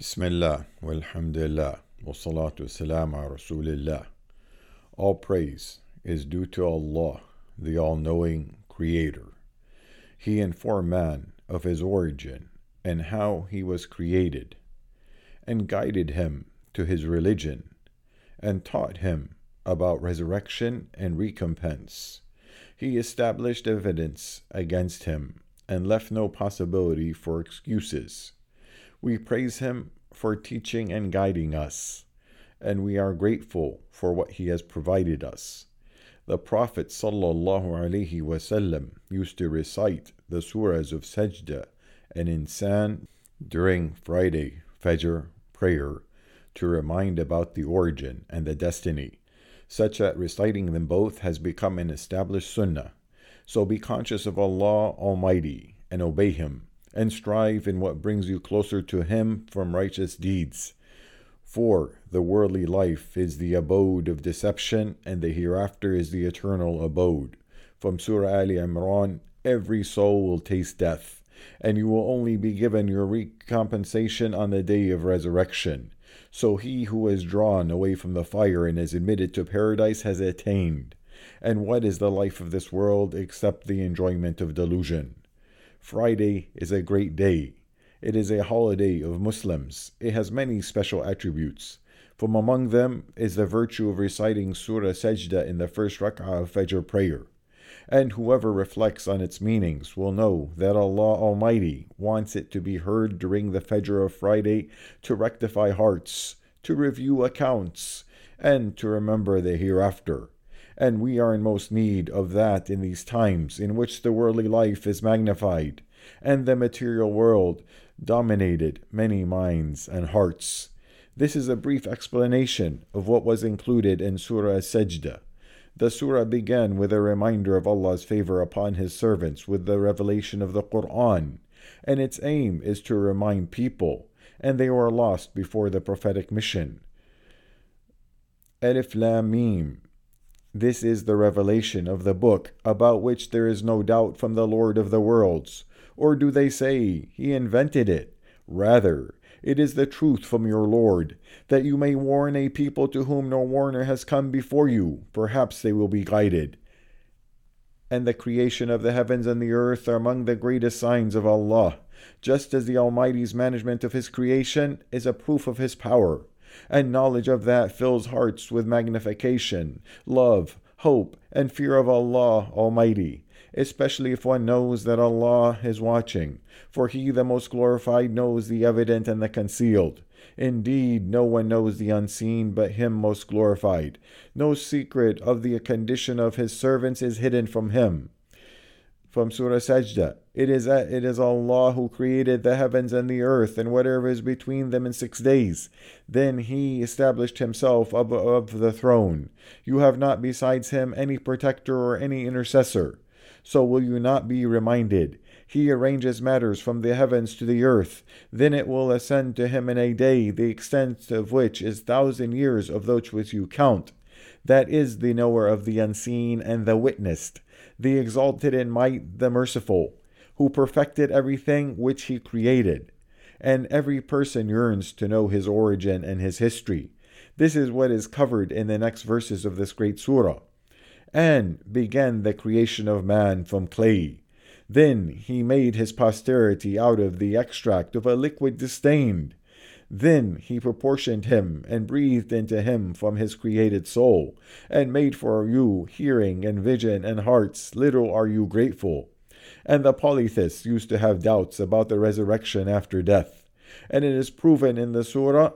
Bismillah, walhamdulillah, wassalatu wassalam ala rasulillah. All praise is due to Allah, the all-knowing Creator. He informed man of his origin and how he was created, and guided him to his religion, and taught him about resurrection and recompense. He established evidence against him and left no possibility for excuses. We praise him for teaching and guiding us, and we are grateful for what he has provided us. The Prophet ﷺ used to recite the surahs of Sajda and Insan during Friday Fajr prayer to remind about the origin and the destiny, such that reciting them both has become an established sunnah. So be conscious of Allah Almighty and obey Him and strive in what brings you closer to Him from righteous deeds. For the worldly life is the abode of deception, and the hereafter is the eternal abode. From Surah Ali Imran, every soul will taste death, and you will only be given your recompensation on the day of resurrection. So he who is drawn away from the fire and is admitted to paradise has attained. And what is the life of this world except the enjoyment of delusion? Friday is a great day. It is a holiday of Muslims. It has many special attributes. From among them is the virtue of reciting Surah Sajda in the first rak'ah of Fajr prayer. And whoever reflects on its meanings will know that Allah Almighty wants it to be heard during the Fajr of Friday to rectify hearts, to review accounts, and to remember the hereafter and we are in most need of that in these times in which the worldly life is magnified and the material world dominated many minds and hearts. This is a brief explanation of what was included in Surah Sajda. The surah began with a reminder of Allah's favor upon His servants with the revelation of the Quran, and its aim is to remind people, and they were lost before the prophetic mission. Alif Lam Mim this is the revelation of the book, about which there is no doubt from the Lord of the worlds. Or do they say, He invented it? Rather, it is the truth from your Lord, that you may warn a people to whom no warner has come before you. Perhaps they will be guided. And the creation of the heavens and the earth are among the greatest signs of Allah, just as the Almighty's management of His creation is a proof of His power and knowledge of that fills hearts with magnification, love, hope, and fear of Allah Almighty, especially if one knows that Allah is watching, for He the most glorified knows the evident and the concealed. Indeed, no one knows the unseen but Him most glorified. No secret of the condition of His servants is hidden from Him from Surah Sajda. It is, it is Allah who created the heavens and the earth and whatever is between them in six days. Then He established Himself above the throne. You have not besides Him any protector or any intercessor. So will you not be reminded? He arranges matters from the heavens to the earth. Then it will ascend to Him in a day, the extent of which is thousand years of those which you count. That is the knower of the unseen and the witnessed the exalted in might, the merciful, who perfected everything which he created. And every person yearns to know his origin and his history. This is what is covered in the next verses of this great surah. And began the creation of man from clay. Then he made his posterity out of the extract of a liquid disdained. Then he proportioned him and breathed into him from his created soul, and made for you hearing and vision and hearts. Little are you grateful. And the polytheists used to have doubts about the resurrection after death. And it is proven in the surah.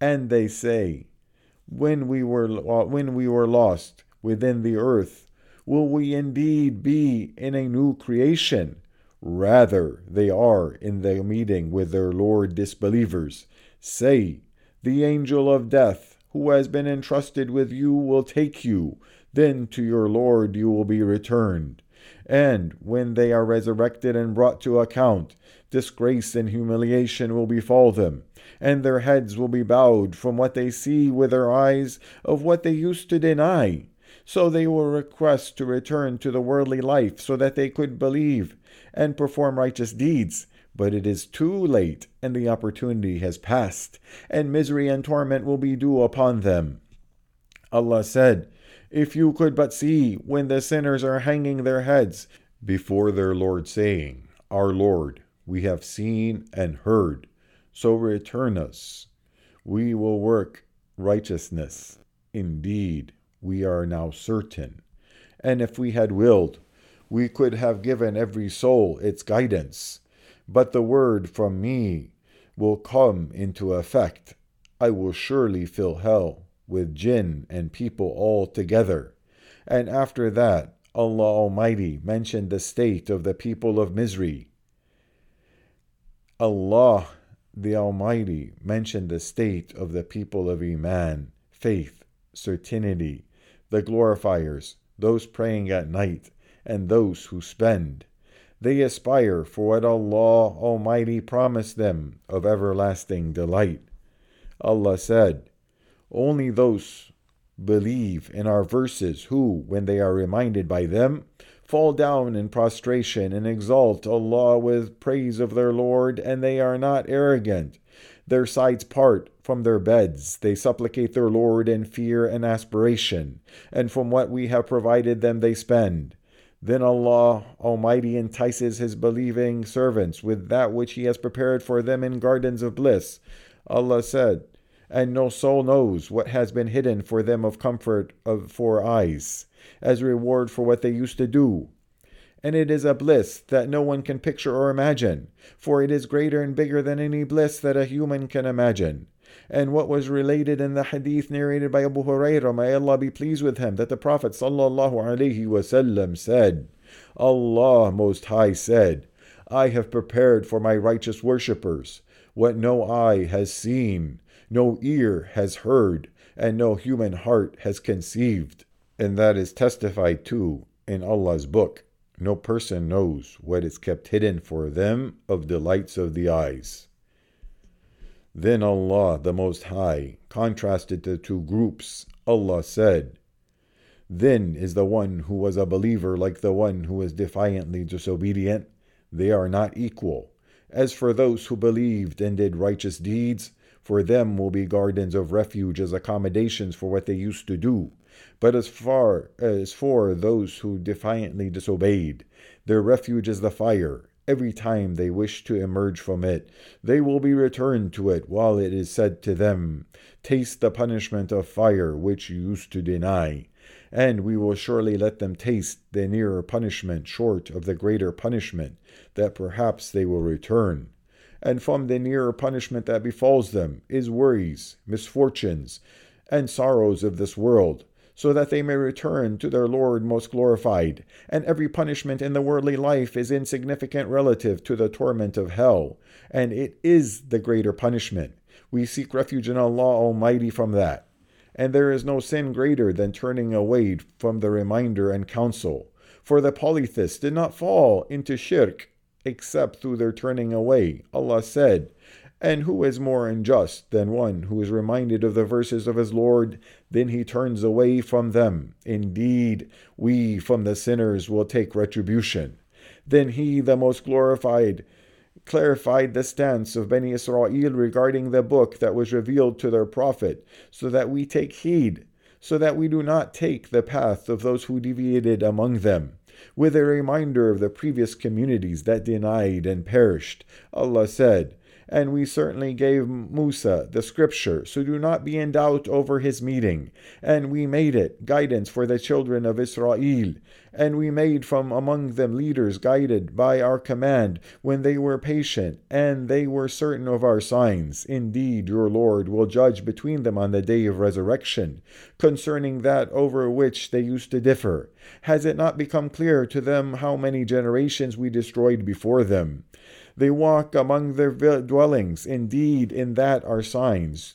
And they say, when we were when we were lost within the earth, will we indeed be in a new creation? Rather, they are in the meeting with their Lord disbelievers. Say, The angel of death, who has been entrusted with you, will take you. Then to your Lord you will be returned. And when they are resurrected and brought to account, disgrace and humiliation will befall them, and their heads will be bowed from what they see with their eyes of what they used to deny. So they will request to return to the worldly life so that they could believe and perform righteous deeds. But it is too late, and the opportunity has passed, and misery and torment will be due upon them. Allah said, If you could but see when the sinners are hanging their heads before their Lord, saying, Our Lord, we have seen and heard, so return us. We will work righteousness. Indeed, we are now certain. And if we had willed, we could have given every soul its guidance. But the word from me will come into effect. I will surely fill hell with jinn and people all together. And after that, Allah Almighty mentioned the state of the people of misery. Allah the Almighty mentioned the state of the people of Iman, faith, certainty, the glorifiers, those praying at night, and those who spend. They aspire for what Allah Almighty promised them of everlasting delight. Allah said, Only those believe in our verses who, when they are reminded by them, fall down in prostration and exalt Allah with praise of their Lord, and they are not arrogant. Their sides part from their beds. They supplicate their Lord in fear and aspiration, and from what we have provided them they spend. Then Allah Almighty entices His believing servants with that which He has prepared for them in gardens of bliss. Allah said, And no soul knows what has been hidden for them of comfort of for eyes, as reward for what they used to do. And it is a bliss that no one can picture or imagine, for it is greater and bigger than any bliss that a human can imagine and what was related in the hadith narrated by Abu Hurairah, may Allah be pleased with him, that the Prophet ﷺ said, Allah Most High said, I have prepared for my righteous worshippers what no eye has seen, no ear has heard, and no human heart has conceived. And that is testified to in Allah's book. No person knows what is kept hidden for them of delights of the eyes. Then Allah, the Most High, contrasted the two groups. Allah said, Then is the one who was a believer like the one who was defiantly disobedient. They are not equal. As for those who believed and did righteous deeds, for them will be gardens of refuge as accommodations for what they used to do. But as far as for those who defiantly disobeyed, their refuge is the fire, Every time they wish to emerge from it, they will be returned to it while it is said to them, Taste the punishment of fire which you used to deny. And we will surely let them taste the nearer punishment short of the greater punishment, that perhaps they will return. And from the nearer punishment that befalls them is worries, misfortunes, and sorrows of this world so that they may return to their Lord most glorified. And every punishment in the worldly life is insignificant relative to the torment of hell, and it is the greater punishment. We seek refuge in Allah Almighty from that. And there is no sin greater than turning away from the reminder and counsel. For the polytheists did not fall into shirk except through their turning away. Allah said, and who is more unjust than one who is reminded of the verses of his Lord, then he turns away from them? Indeed, we from the sinners will take retribution. Then he, the most glorified, clarified the stance of Beni Israel regarding the book that was revealed to their prophet, so that we take heed, so that we do not take the path of those who deviated among them with a reminder of the previous communities that denied and perished. Allah said, and we certainly gave Musa the scripture, so do not be in doubt over his meeting. And we made it guidance for the children of Israel, and we made from among them leaders guided by our command when they were patient, and they were certain of our signs. Indeed, your Lord will judge between them on the day of resurrection, concerning that over which they used to differ. Has it not become clear to them how many generations we destroyed before them? They walk among their dwellings. Indeed, in that are signs.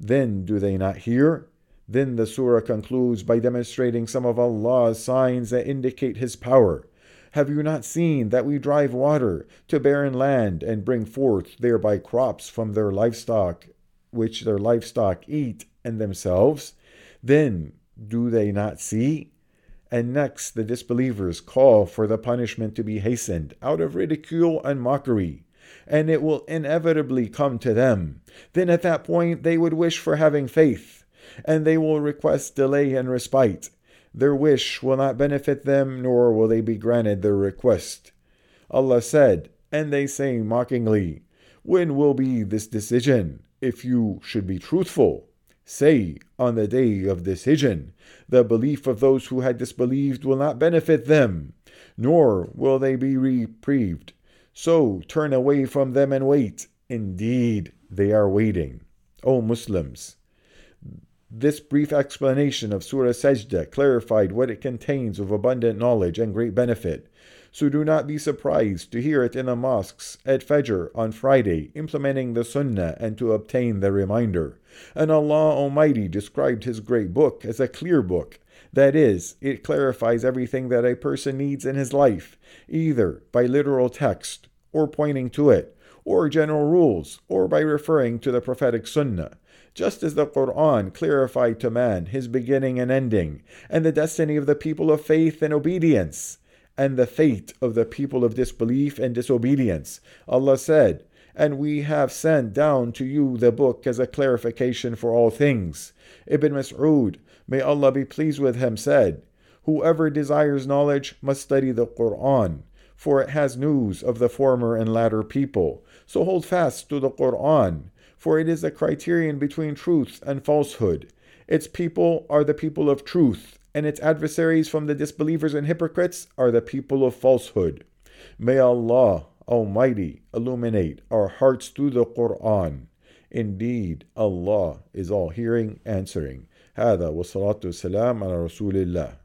Then do they not hear? Then the surah concludes by demonstrating some of Allah's signs that indicate His power. Have you not seen that we drive water to barren land and bring forth thereby crops from their livestock, which their livestock eat and themselves? Then do they not see? And next, the disbelievers call for the punishment to be hastened out of ridicule and mockery. and it will inevitably come to them. Then at that point they would wish for having faith, and they will request delay and respite. Their wish will not benefit them, nor will they be granted their request. Allah said, and they say mockingly, When will be this decision, if you should be truthful? Say, on the day of decision, the belief of those who had disbelieved will not benefit them, nor will they be reprieved. So turn away from them and wait. Indeed, they are waiting. O Muslims, this brief explanation of Surah Sajda clarified what it contains of abundant knowledge and great benefit. So do not be surprised to hear it in the mosques at Fajr on Friday, implementing the Sunnah and to obtain the reminder. And Allah Almighty described His great book as a clear book. That is, it clarifies everything that a person needs in his life, either by literal text, or pointing to it, or general rules, or by referring to the prophetic Sunnah just as the Quran clarified to man his beginning and ending, and the destiny of the people of faith and obedience, and the fate of the people of disbelief and disobedience. Allah said, And we have sent down to you the book as a clarification for all things. Ibn Mas'ud, may Allah be pleased with him, said, Whoever desires knowledge must study the Quran, for it has news of the former and latter people. So hold fast to the Quran for it is a criterion between truth and falsehood. Its people are the people of truth, and its adversaries from the disbelievers and hypocrites are the people of falsehood. May Allah Almighty illuminate our hearts through the Quran. Indeed, Allah is all hearing, answering. هذا والصلاة والسلام على رسول الله